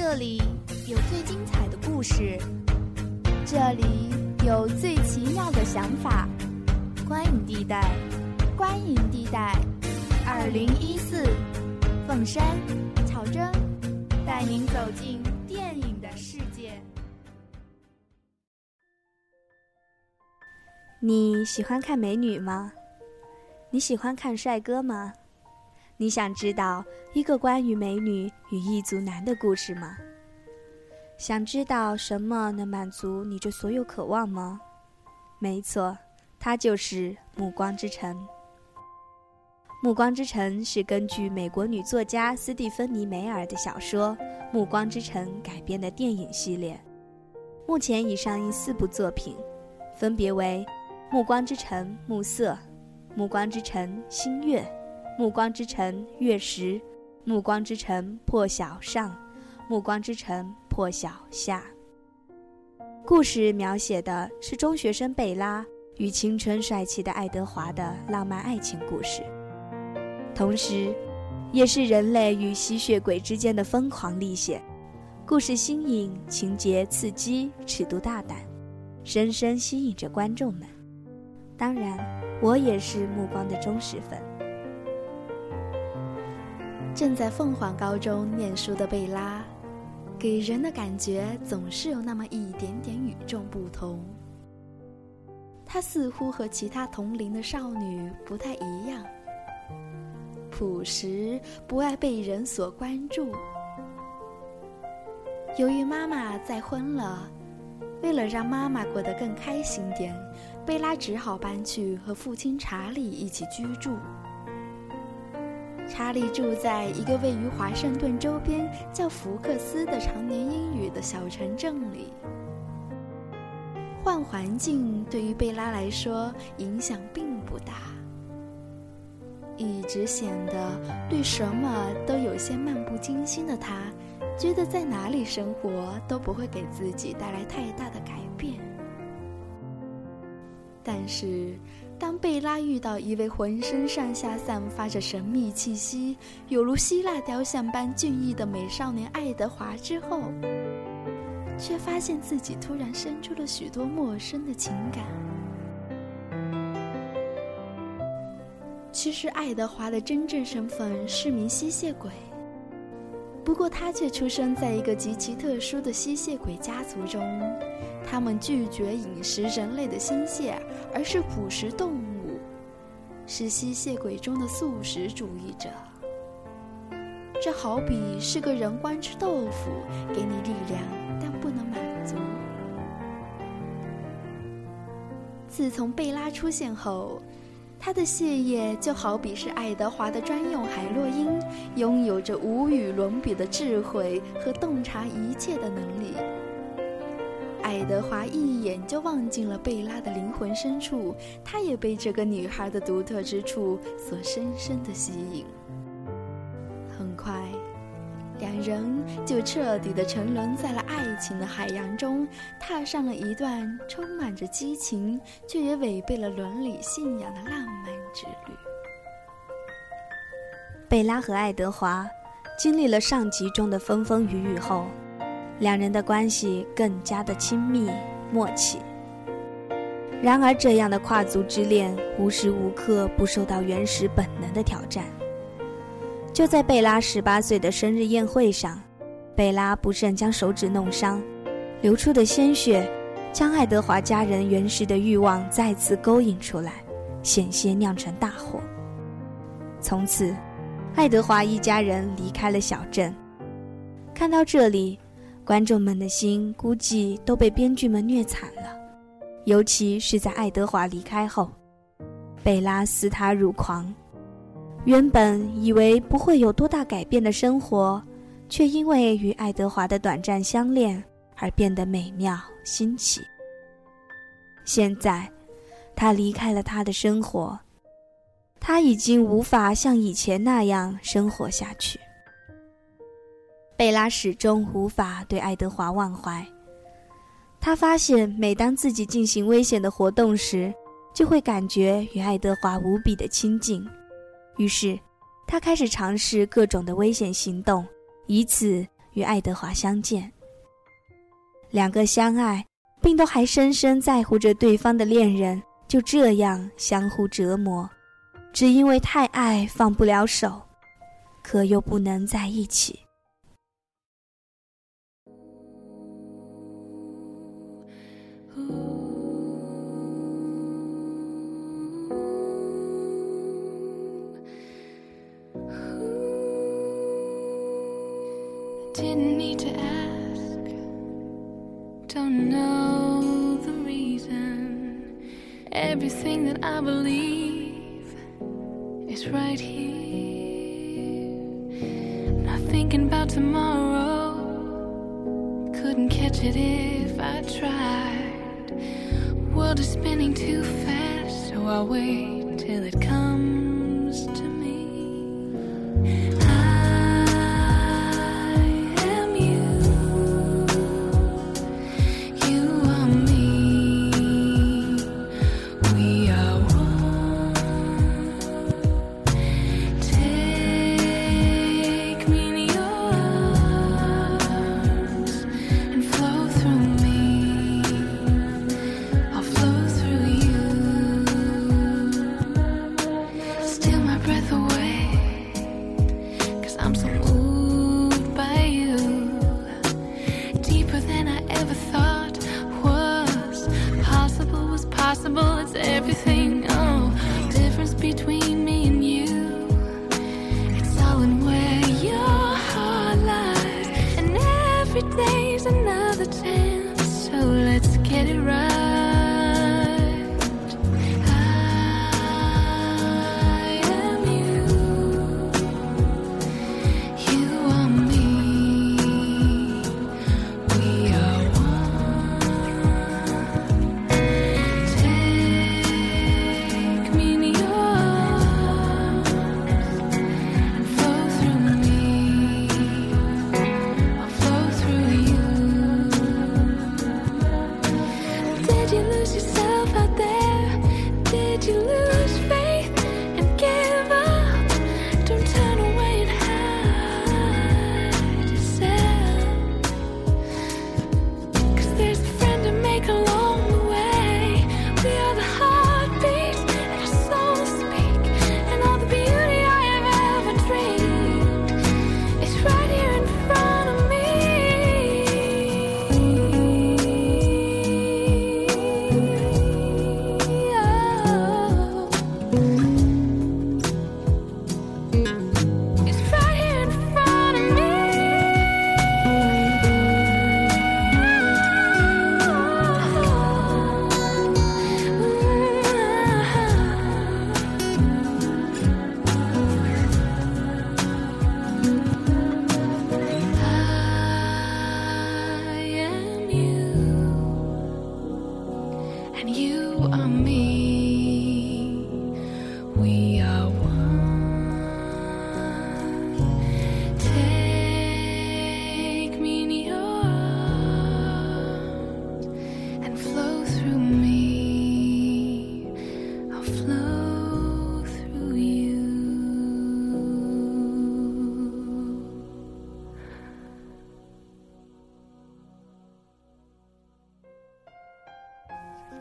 这里有最精彩的故事，这里有最奇妙的想法。观影地带，观影地带，二零一四，凤山，巧珍带您走进电影的世界。你喜欢看美女吗？你喜欢看帅哥吗？你想知道一个关于美女与异族男的故事吗？想知道什么能满足你这所有渴望吗？没错，它就是《暮光之城》。《暮光之城》是根据美国女作家斯蒂芬妮·梅尔的小说《暮光之城》改编的电影系列。目前已上映四部作品，分别为《暮光之城》暮色，《暮光之城》新月。《暮光之城》月食，《暮光之城》破晓上，《暮光之城》破晓下。故事描写的是中学生贝拉与青春帅气的爱德华的浪漫爱情故事，同时，也是人类与吸血鬼之间的疯狂历险。故事新颖，情节刺激，尺度大胆，深深吸引着观众们。当然，我也是《暮光》的忠实粉。正在凤凰高中念书的贝拉，给人的感觉总是有那么一点点与众不同。她似乎和其他同龄的少女不太一样，朴实，不爱被人所关注。由于妈妈再婚了，为了让妈妈过得更开心点，贝拉只好搬去和父亲查理一起居住。查理住在一个位于华盛顿周边叫福克斯的常年阴雨的小城镇里。换环境对于贝拉来说影响并不大。一直显得对什么都有些漫不经心的他，觉得在哪里生活都不会给自己带来太大的改变。但是。当贝拉遇到一位浑身上下散发着神秘气息、有如希腊雕像般俊逸的美少年爱德华之后，却发现自己突然生出了许多陌生的情感。其实，爱德华的真正身份是名吸血鬼，不过他却出生在一个极其特殊的吸血鬼家族中。他们拒绝饮食人类的心血，而是捕食动物，是吸血鬼中的素食主义者。这好比是个人光吃豆腐，给你力量，但不能满足。自从贝拉出现后，他的血液就好比是爱德华的专用海洛因，拥有着无与伦比的智慧和洞察一切的能力。爱德华一眼就望进了贝拉的灵魂深处，他也被这个女孩的独特之处所深深的吸引。很快，人就彻底的沉沦在了爱情的海洋中，踏上了一段充满着激情却也违背了伦理信仰的浪漫之旅。贝拉和爱德华经历了上集中的风风雨雨后。两人的关系更加的亲密默契。然而，这样的跨族之恋无时无刻不受到原始本能的挑战。就在贝拉十八岁的生日宴会上，贝拉不慎将手指弄伤，流出的鲜血将爱德华家人原始的欲望再次勾引出来，险些酿成大祸。从此，爱德华一家人离开了小镇。看到这里。观众们的心估计都被编剧们虐惨了，尤其是在爱德华离开后，贝拉撕他入狂。原本以为不会有多大改变的生活，却因为与爱德华的短暂相恋而变得美妙新奇。现在，他离开了他的生活，他已经无法像以前那样生活下去。贝拉始终无法对爱德华忘怀。他发现，每当自己进行危险的活动时，就会感觉与爱德华无比的亲近。于是，他开始尝试各种的危险行动，以此与爱德华相见。两个相爱并都还深深在乎着对方的恋人，就这样相互折磨，只因为太爱放不了手，可又不能在一起。Didn't need to ask. Don't know the reason. Everything that I believe is right here. Not thinking about tomorrow. Couldn't catch it if I tried. World is spinning too fast, so I'll wait till it comes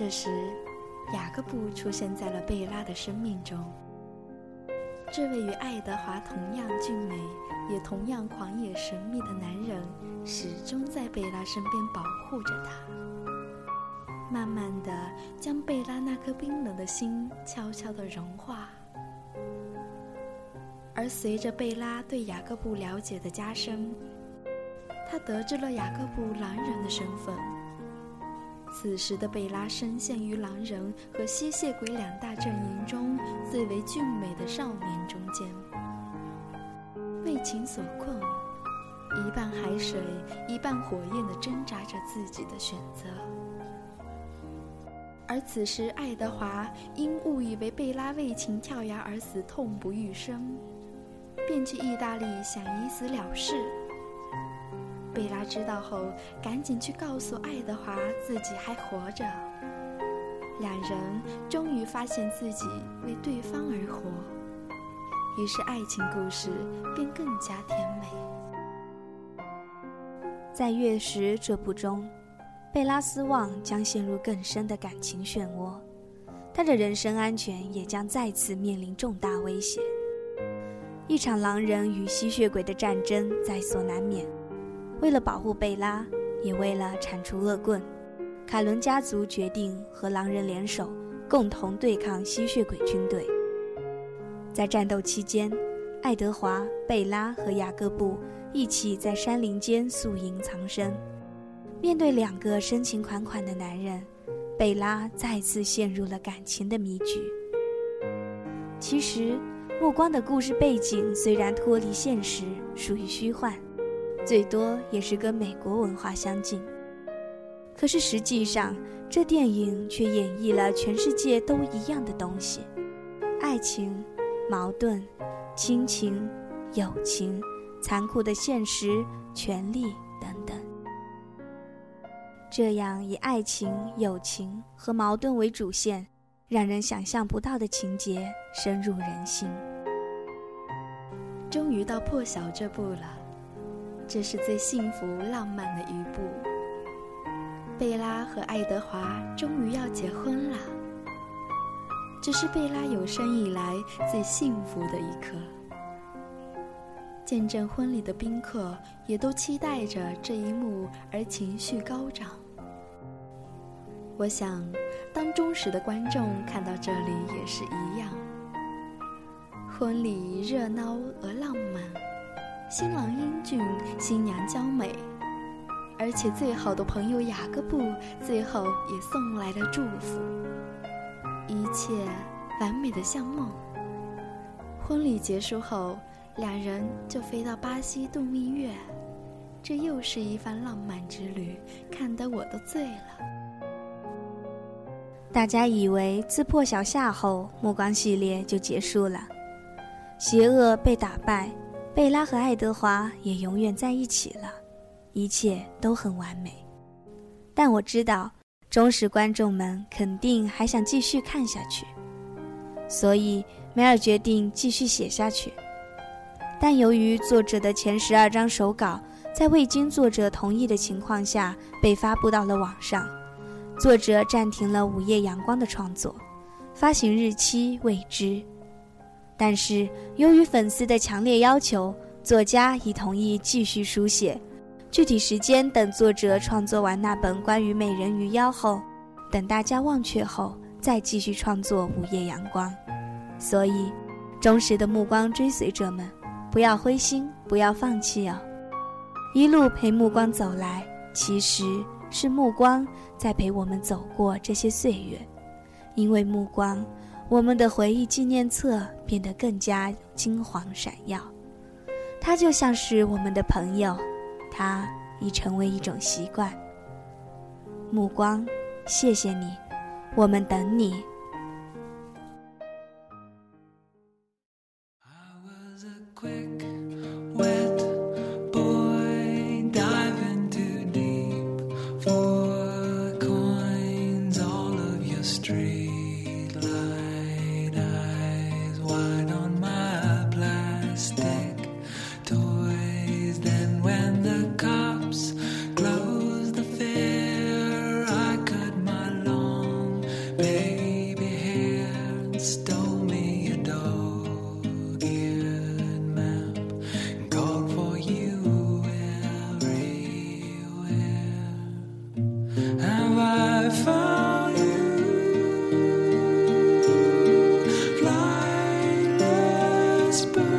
这时，雅各布出现在了贝拉的生命中。这位与爱德华同样俊美，也同样狂野神秘的男人，始终在贝拉身边保护着她，慢慢的将贝拉那颗冰冷的心悄悄的融化。而随着贝拉对雅各布了解的加深，他得知了雅各布狼人的身份。此时的贝拉深陷于狼人和吸血鬼两大阵营中最为俊美的少年中间，为情所困，一半海水，一半火焰地挣扎着自己的选择。而此时，爱德华因误以为贝拉为情跳崖而死，痛不欲生，便去意大利想以死了事。贝拉知道后，赶紧去告诉爱德华自己还活着。两人终于发现自己为对方而活，于是爱情故事便更加甜美。在《月食》这部中，贝拉斯旺将陷入更深的感情漩涡，他的人身安全也将再次面临重大威胁。一场狼人与吸血鬼的战争在所难免。为了保护贝拉，也为了铲除恶棍，凯伦家族决定和狼人联手，共同对抗吸血鬼军队。在战斗期间，爱德华、贝拉和雅各布一起在山林间宿营藏身。面对两个深情款款的男人，贝拉再次陷入了感情的迷局。其实。《暮光》的故事背景虽然脱离现实，属于虚幻，最多也是跟美国文化相近。可是实际上，这电影却演绎了全世界都一样的东西：爱情、矛盾、亲情、友情、残酷的现实、权力等等。这样以爱情、友情和矛盾为主线。让人想象不到的情节深入人心。终于到《破晓》这部了，这是最幸福浪漫的一步。贝拉和爱德华终于要结婚了，这是贝拉有生以来最幸福的一刻。见证婚礼的宾客也都期待着这一幕而情绪高涨。我想。当忠实的观众看到这里也是一样。婚礼热闹而浪漫，新郎英俊，新娘娇美，而且最好的朋友雅各布最后也送来了祝福，一切完美的像梦。婚礼结束后，两人就飞到巴西度蜜月，这又是一番浪漫之旅，看得我都醉了。大家以为自破晓下后，暮光系列就结束了，邪恶被打败，贝拉和爱德华也永远在一起了，一切都很完美。但我知道，忠实观众们肯定还想继续看下去，所以梅尔决定继续写下去。但由于作者的前十二章手稿在未经作者同意的情况下被发布到了网上。作者暂停了《午夜阳光》的创作，发行日期未知。但是由于粉丝的强烈要求，作家已同意继续书写。具体时间等作者创作完那本关于美人鱼妖后，等大家忘却后，再继续创作《午夜阳光》。所以，忠实的目光追随者们，不要灰心，不要放弃哦！一路陪目光走来，其实。是目光在陪我们走过这些岁月，因为目光，我们的回忆纪念册变得更加金黄闪耀。它就像是我们的朋友，它已成为一种习惯。目光，谢谢你，我们等你。whisper.